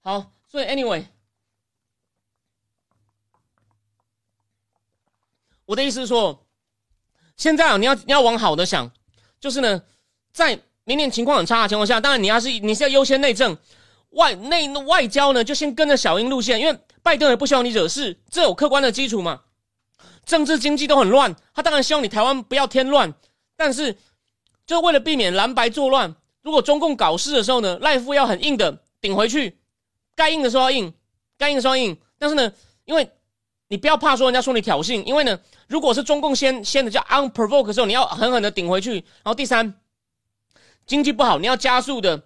好，所以 anyway，我的意思是说，现在啊，你要你要往好的想，就是呢，在。明年情况很差的情况下，当然你要是你是要优先内政，外内外交呢就先跟着小英路线，因为拜登也不希望你惹事，这有客观的基础嘛。政治经济都很乱，他当然希望你台湾不要添乱，但是就为了避免蓝白作乱，如果中共搞事的时候呢，赖夫要很硬的顶回去，该硬的时候要硬，该硬的时候要硬，但是呢，因为你不要怕说人家说你挑衅，因为呢，如果是中共先先的叫 unprovoked 的时候，你要狠狠的顶回去，然后第三。经济不好，你要加速的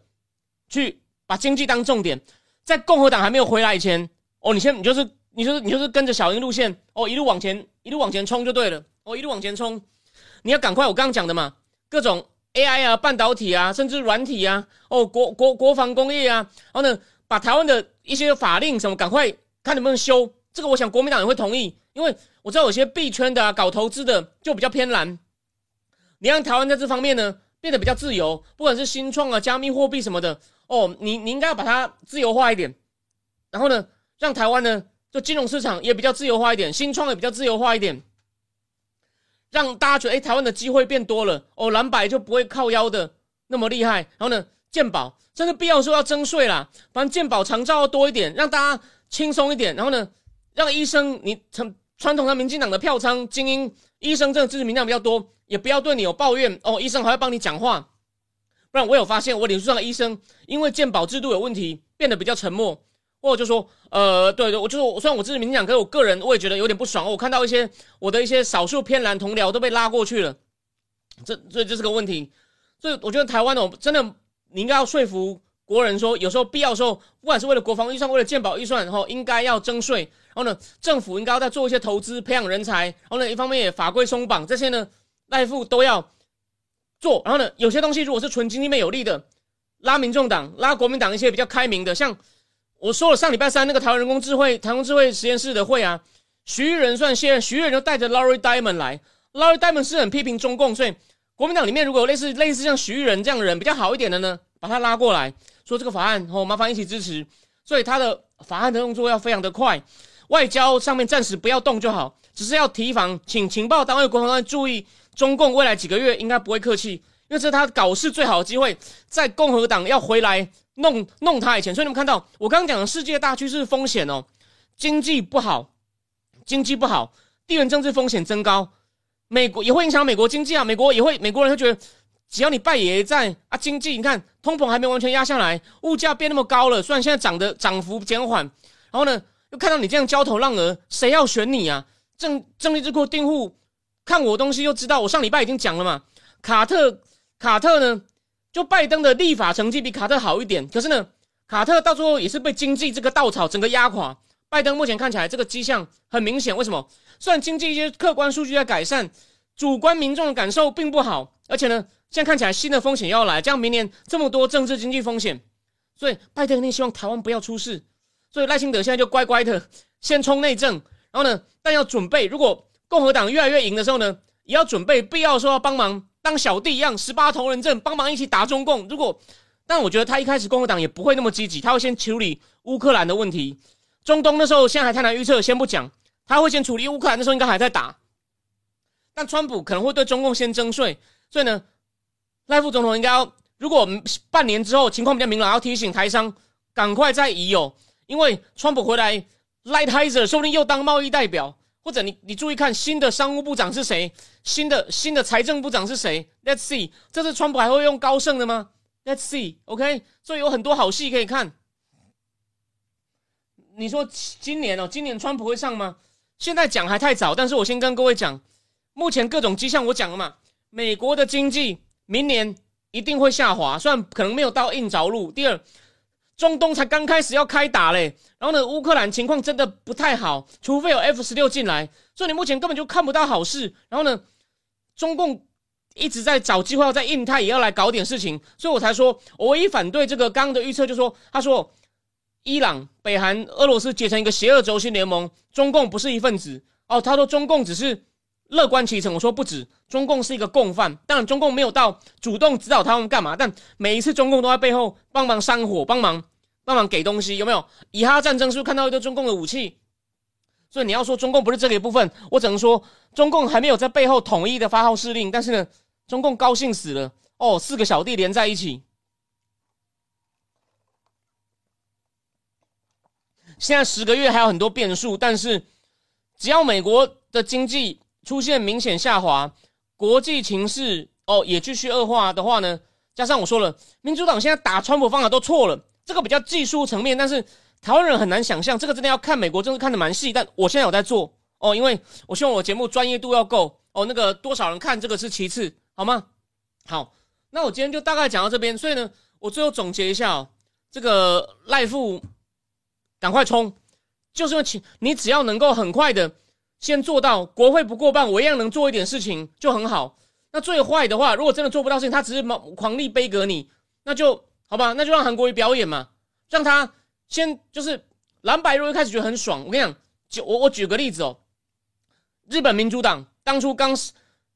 去把经济当重点，在共和党还没有回来以前，哦，你先你就是你就是你就是跟着小英路线，哦，一路往前一路往前冲就对了，哦，一路往前冲，你要赶快，我刚刚讲的嘛，各种 AI 啊、半导体啊，甚至软体啊，哦，国国国防工业啊，然后呢，把台湾的一些法令什么赶快看能不能修，这个我想国民党也会同意，因为我知道有些币圈的啊、搞投资的就比较偏蓝，你让台湾在这方面呢。变得比较自由，不管是新创啊、加密货币什么的哦，你你应该要把它自由化一点，然后呢，让台湾呢就金融市场也比较自由化一点，新创也比较自由化一点，让大家觉得哎，台湾的机会变多了哦，蓝白就不会靠腰的那么厉害。然后呢，健保真的必要时候要征税啦，反正健保长照要多一点，让大家轻松一点。然后呢，让医生你从传统的民进党的票仓精英医生，这个支持民量比较多。也不要对你有抱怨哦，医生还要帮你讲话，不然我有发现，我脸书上的医生因为健保制度有问题，变得比较沉默，或者就说，呃，对对，我就说，虽然我支持民进党，可是我个人我也觉得有点不爽。我看到一些我的一些少数偏蓝同僚都被拉过去了，这所以这是个问题。所以我觉得台湾哦，真的你应该要说服国人说，有时候必要时候，不管是为了国防预算，为了健保预算，然后应该要征税，然后呢，政府应该要再做一些投资，培养人才，然后呢，一方面也法规松绑这些呢。赖富都要做，然后呢，有些东西如果是纯经济面有利的，拉民众党、拉国民党一些比较开明的，像我说了上礼拜三那个台湾人工智慧、台湾智慧实验室的会啊，徐玉仁算现徐玉仁就带着 Larry Diamond 来，Larry Diamond 是很批评中共，所以国民党里面如果有类似类似像徐玉仁这样的人比较好一点的呢，把他拉过来，说这个法案哦，麻烦一起支持，所以他的法案的动作要非常的快，外交上面暂时不要动就好，只是要提防，请情报单位、国防单位注意。中共未来几个月应该不会客气，因为这是他搞事最好的机会，在共和党要回来弄弄他以前。所以你们看到我刚刚讲的世界大趋势风险哦，经济不好，经济不好，地缘政治风险增高，美国也会影响美国经济啊。美国也会，美国人会觉得，只要你拜爷爷在啊，经济你看通膨还没完全压下来，物价变那么高了，虽然现在涨的涨幅减缓，然后呢又看到你这样焦头烂额，谁要选你啊？正正立智库订户。看我东西就知道，我上礼拜已经讲了嘛。卡特，卡特呢，就拜登的立法成绩比卡特好一点，可是呢，卡特到最后也是被经济这个稻草整个压垮。拜登目前看起来这个迹象很明显，为什么？虽然经济一些客观数据在改善，主观民众的感受并不好，而且呢，现在看起来新的风险要来，这样明年这么多政治经济风险，所以拜登肯定希望台湾不要出事，所以赖清德现在就乖乖的先冲内政，然后呢，但要准备如果。共和党越来越赢的时候呢，也要准备必要说要帮忙当小弟一样，十八铜人阵帮忙一起打中共。如果，但我觉得他一开始共和党也不会那么积极，他会先处理乌克兰的问题。中东那时候现在还太难预测，先不讲，他会先处理乌克兰的时候应该还在打。但川普可能会对中共先征税，所以呢，赖副总统应该要，如果半年之后情况比较明朗，要提醒台商赶快再移哦，因为川普回来，Lightizer 说不定又当贸易代表。或者你你注意看新的商务部长是谁，新的新的财政部长是谁？Let's see，这次川普还会用高盛的吗？Let's see，OK，所以有很多好戏可以看。你说今年哦，今年川普会上吗？现在讲还太早，但是我先跟各位讲，目前各种迹象我讲了嘛，美国的经济明年一定会下滑，虽然可能没有到硬着陆。第二。中东才刚开始要开打嘞，然后呢，乌克兰情况真的不太好，除非有 F 十六进来，所以你目前根本就看不到好事。然后呢，中共一直在找机会要在印太也要来搞点事情，所以我才说，我唯一反对这个刚刚的预测，就说他说伊朗、北韩、俄罗斯结成一个邪恶轴心联盟，中共不是一份子哦。他说中共只是乐观其成，我说不止，中共是一个共犯。当然，中共没有到主动指导他们干嘛，但每一次中共都在背后帮忙煽火，帮忙。帮忙给东西有没有？以哈战争是不是看到一堆中共的武器？所以你要说中共不是这个一部分，我只能说中共还没有在背后统一的发号施令。但是呢，中共高兴死了哦，四个小弟连在一起。现在十个月还有很多变数，但是只要美国的经济出现明显下滑，国际情势哦也继续恶化的话呢，加上我说了，民主党现在打川普方法都错了，这个比较技术层面，但是台湾人很难想象，这个真的要看美国政治看的蛮细，但我现在有在做哦，因为我希望我节目专业度要够哦，那个多少人看这个是其次，好吗？好，那我今天就大概讲到这边，所以呢，我最后总结一下哦，这个赖富。赶快冲！就是因为请你只要能够很快的先做到国会不过半，我一样能做一点事情就很好。那最坏的话，如果真的做不到事情，他只是狂力背革你，那就好吧，那就让韩国瑜表演嘛，让他先就是蓝白如果一开始觉得很爽，我跟你讲，就我我举个例子哦，日本民主党当初刚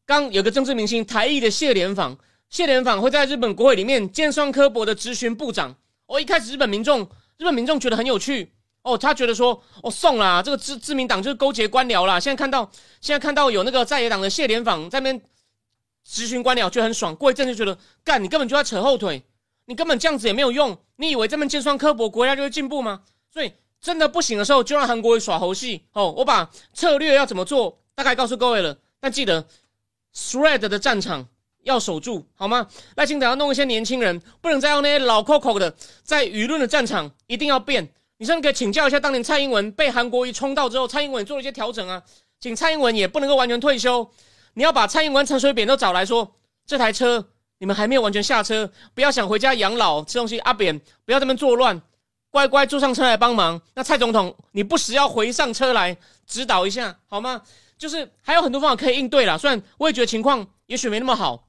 刚有个政治明星台裔的谢连访，谢连访会在日本国会里面尖酸刻薄的质询部长，哦，一开始日本民众日本民众觉得很有趣。哦，他觉得说，哦，送啦，这个自自民党就是勾结官僚啦。现在看到，现在看到有那个在野党的谢连访在那边咨询官僚，就很爽。过一阵就觉得，干，你根本就在扯后腿，你根本这样子也没有用。你以为这边尖酸刻薄，国家就会进步吗？所以真的不行的时候，就让韩国耍猴戏。哦，我把策略要怎么做，大概告诉各位了。但记得，thread 的战场要守住，好吗？赖清德要弄一些年轻人，不能再用那些老 Coco 的，在舆论的战场一定要变。你甚至可以请教一下，当年蔡英文被韩国瑜冲到之后，蔡英文做了一些调整啊。请蔡英文也不能够完全退休，你要把蔡英文、陈水扁都找来说，这台车你们还没有完全下车，不要想回家养老吃东西。阿扁不要这边作乱，乖乖坐上车来帮忙。那蔡总统，你不时要回上车来指导一下好吗？就是还有很多方法可以应对啦。虽然我也觉得情况也许没那么好，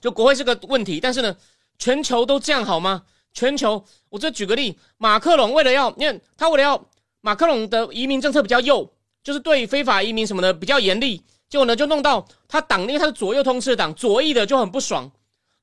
就国会是个问题，但是呢，全球都这样好吗？全球，我这举个例，马克龙为了要，因为他为了要马克龙的移民政策比较右，就是对非法移民什么的比较严厉，结果呢就弄到他党，因为他是左右通吃的党，左翼的就很不爽，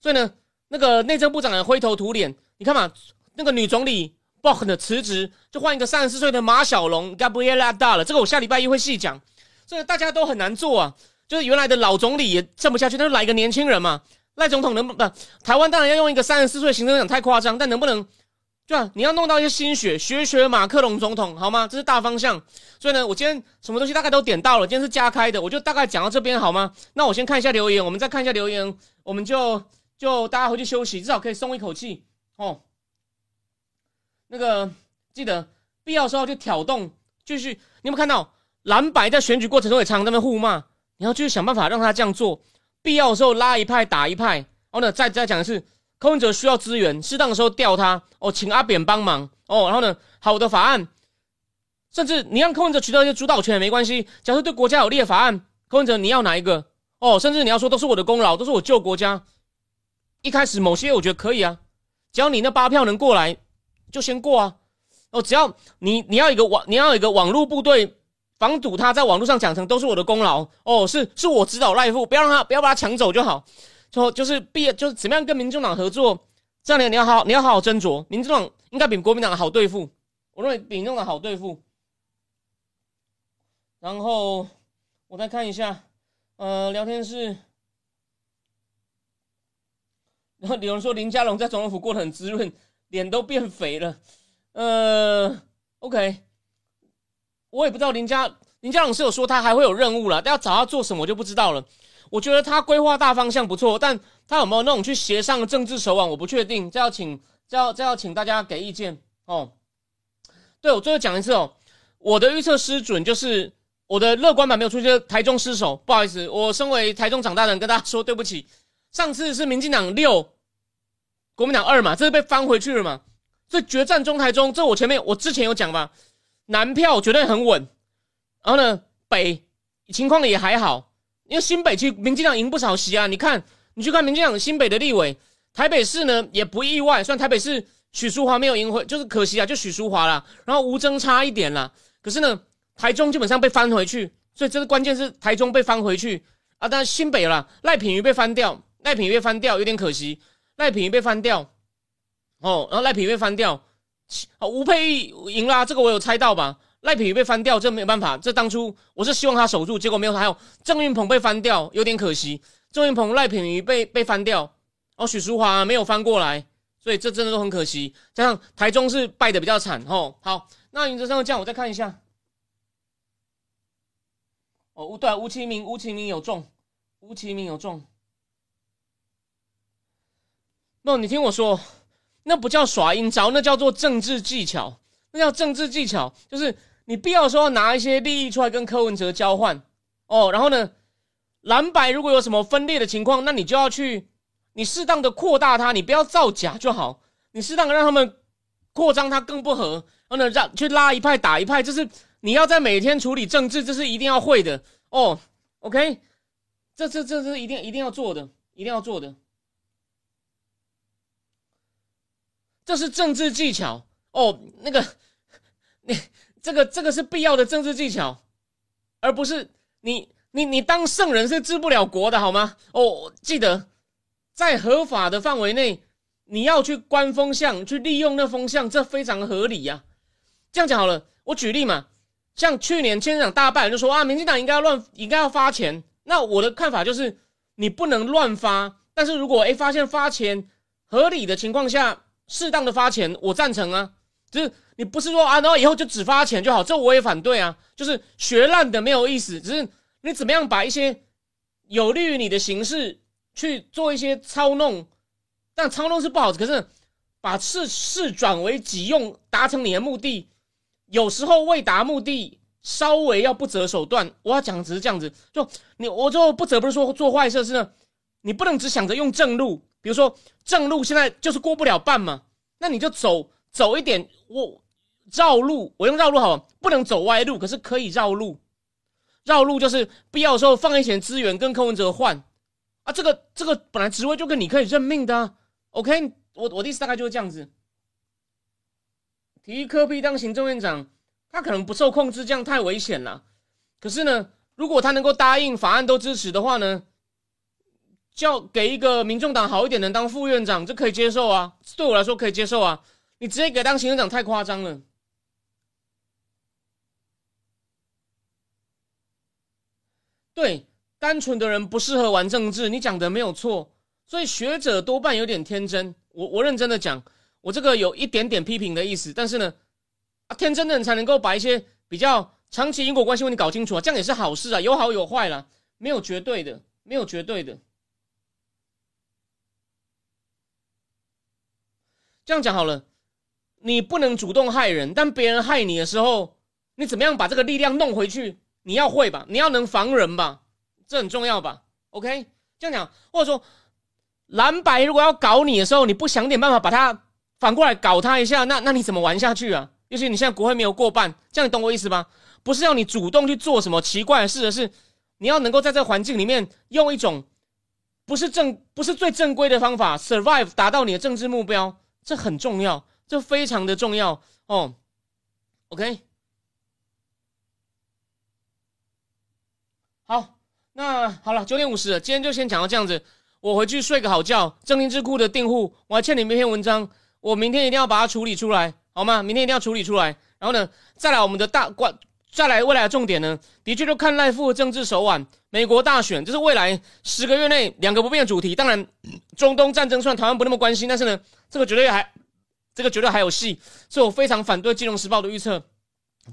所以呢，那个内政部长也灰头土脸。你看嘛，那个女总理 Bock 的辞职，就换一个三十四岁的马小龙 Gabriela 大了，这个我下礼拜一会细讲。所以大家都很难做啊，就是原来的老总理也挣不下去，那就来一个年轻人嘛。赖总统能不不？台湾当然要用一个三十四岁行政长太夸张，但能不能，对啊？你要弄到一些心血，学学马克龙总统，好吗？这是大方向。所以呢，我今天什么东西大概都点到了，今天是加开的，我就大概讲到这边，好吗？那我先看一下留言，我们再看一下留言，我们就就大家回去休息，至少可以松一口气哦。那个记得必要时候就挑动，继续。你有没有看到蓝白在选举过程中也常常在那互骂？你要继续想办法让他这样做。必要的时候拉一派打一派，然后呢，再再讲的是，柯文哲需要资源，适当的时候调他哦，请阿扁帮忙哦，然后呢，好的法案，甚至你让柯文哲取得一些主导权也没关系。假设对国家有利的法案，柯文哲你要哪一个哦？甚至你要说都是我的功劳，都是我救国家。一开始某些我觉得可以啊，只要你那八票能过来，就先过啊。哦，只要你你要一个网，你要一个网络部队。防堵他在网络上讲成都是我的功劳哦，是是我指导赖富，不要让他不要把他抢走就好。说就是毕就是怎么样跟民众党合作，这样你你要好你要好好斟酌。民众党应该比国民党好对付，我认为比民众党好对付。然后我再看一下，呃，聊天室，然后有人说林佳龙在总统府过得很滋润，脸都变肥了。呃，OK。我也不知道林家林家龙是有说他还会有任务了，但要找他做什么我就不知道了。我觉得他规划大方向不错，但他有没有那种去协商的政治手腕，我不确定。这要请这要这要请大家给意见哦。对我最后讲一次哦，我的预测失准，就是我的乐观版没有出现台中失守，不好意思，我身为台中长大的人跟大家说对不起。上次是民进党六，国民党二嘛，这是被翻回去了嘛？这决战中台中，这我前面我之前有讲吧。南票绝对很稳，然后呢，北情况也还好，因为新北区民进党赢不少席啊。你看，你去看民进党新北的立委，台北市呢也不意外，虽然台北市许淑华没有赢回，就是可惜啊，就许淑华了，然后吴征差一点了。可是呢，台中基本上被翻回去，所以这个关键是台中被翻回去啊。但是新北啦，赖品妤被翻掉，赖品妤被翻掉有点可惜，赖品妤被翻掉，哦，然后赖品妤被翻掉。哦，吴佩玉赢啦，这个我有猜到吧？赖品妤被翻掉，这没有办法。这当初我是希望他守住，结果没有。还有郑运鹏被翻掉，有点可惜。郑运鹏、赖品妤被被翻掉，哦，许淑华没有翻过来，所以这真的都很可惜。加上台中是败的比较惨，吼，好，那原则上这样，我再看一下。哦，吴对吴其明，吴其明有中，吴其明有中。那你听我说，那不叫耍阴招，那叫做政治技巧，那叫政治技巧，就是你必要说要拿一些利益出来跟柯文哲交换哦，然后呢，蓝白如果有什么分裂的情况，那你就要去。你适当的扩大它，你不要造假就好。你适当的让他们扩张，它更不合。然后呢，让去拉一派打一派，这是你要在每天处理政治，这是一定要会的哦。OK，这这这是一定一定要做的，一定要做的。这是政治技巧哦。那个，你 [laughs] 这个这个是必要的政治技巧，而不是你你你当圣人是治不了国的好吗？哦，记得。在合法的范围内，你要去关风向，去利用那风向，这非常合理呀。这样讲好了，我举例嘛，像去年千长大败就说啊，民进党应该要乱，应该要发钱。那我的看法就是，你不能乱发。但是如果哎发现发钱合理的情况下，适当的发钱，我赞成啊。就是你不是说啊，然后以后就只发钱就好，这我也反对啊。就是学烂的没有意思，只是你怎么样把一些有利于你的形式。去做一些操弄，但操弄是不好。可是把事事转为己用，达成你的目的，有时候为达目的，稍微要不择手段。我要讲只是这样子，就你我就不择不是说做坏事，是呢，你不能只想着用正路。比如说正路现在就是过不了半嘛，那你就走走一点，我绕路，我用绕路好，不能走歪路，可是可以绕路。绕路就是必要的时候放一些资源跟柯文哲换。啊，这个这个本来职位就跟你可以任命的，OK？我我的意思大概就是这样子。体育科比当行政院长，他可能不受控制，这样太危险了。可是呢，如果他能够答应法案都支持的话呢，叫给一个民众党好一点的当副院长，这可以接受啊。对我来说可以接受啊。你直接给当行政长太夸张了。对。单纯的人不适合玩政治，你讲的没有错。所以学者多半有点天真。我我认真的讲，我这个有一点点批评的意思。但是呢，啊，天真的人才能够把一些比较长期因果关系问题搞清楚啊，这样也是好事啊，有好有坏啦，没有绝对的，没有绝对的。这样讲好了，你不能主动害人，但别人害你的时候，你怎么样把这个力量弄回去？你要会吧，你要能防人吧。这很重要吧？OK，这样讲，或者说蓝白如果要搞你的时候，你不想点办法把他反过来搞他一下，那那你怎么玩下去啊？尤其你现在国会没有过半，这样你懂我意思吗？不是要你主动去做什么奇怪的事，而是你要能够在这个环境里面用一种不是正不是最正规的方法 survive，达到你的政治目标，这很重要，这非常的重要哦。OK，好。那好了，九点五十，今天就先讲到这样子。我回去睡个好觉。正林智库的订户，我还欠你们一篇文章，我明天一定要把它处理出来，好吗？明天一定要处理出来。然后呢，再来我们的大关，再来未来的重点呢，的确就看赖富的政治手腕。美国大选，这是未来十个月内两个不变的主题。当然，中东战争算台湾不那么关心，但是呢，这个绝对还，这个绝对还有戏。所以我非常反对《金融时报》的预测。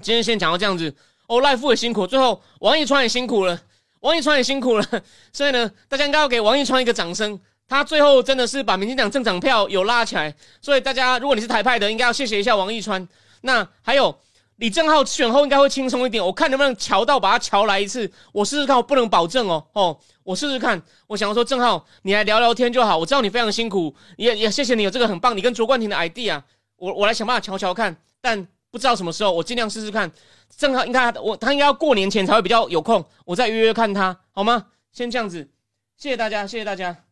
今天先讲到这样子。哦，赖富也辛苦，最后王一川也辛苦了。王一川也辛苦了，[laughs] 所以呢，大家应该要给王一川一个掌声。他最后真的是把民进党政党票有拉起来，所以大家如果你是台派的，应该要谢谢一下王一川。那还有李正浩选后应该会轻松一点，我看能不能瞧到把他瞧来一次，我试试看，我不能保证哦哦，我试试看。我想要说正浩，你来聊聊天就好，我知道你非常辛苦，也也谢谢你有这个很棒，你跟卓冠廷的 idea，我我来想办法瞧瞧看，但。不知道什么时候，我尽量试试看。正好应该我他应该要过年前才会比较有空，我再约约看他好吗？先这样子，谢谢大家，谢谢大家。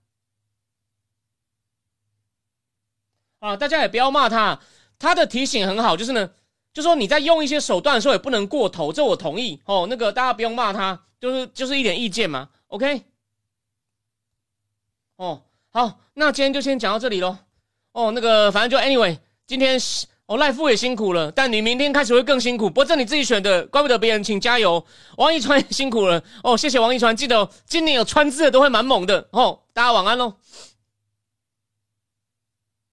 啊，大家也不要骂他，他的提醒很好，就是呢，就说你在用一些手段的时候也不能过头，这我同意哦。那个大家不用骂他，就是就是一点意见嘛，OK。哦，好，那今天就先讲到这里喽。哦，那个反正就 anyway，今天。哦，赖富也辛苦了，但你明天开始会更辛苦。不过这你自己选的，怪不得别人，请加油。王一川也辛苦了哦，谢谢王一川，记得哦今年有川字的都会蛮猛的哦。大家晚安喽。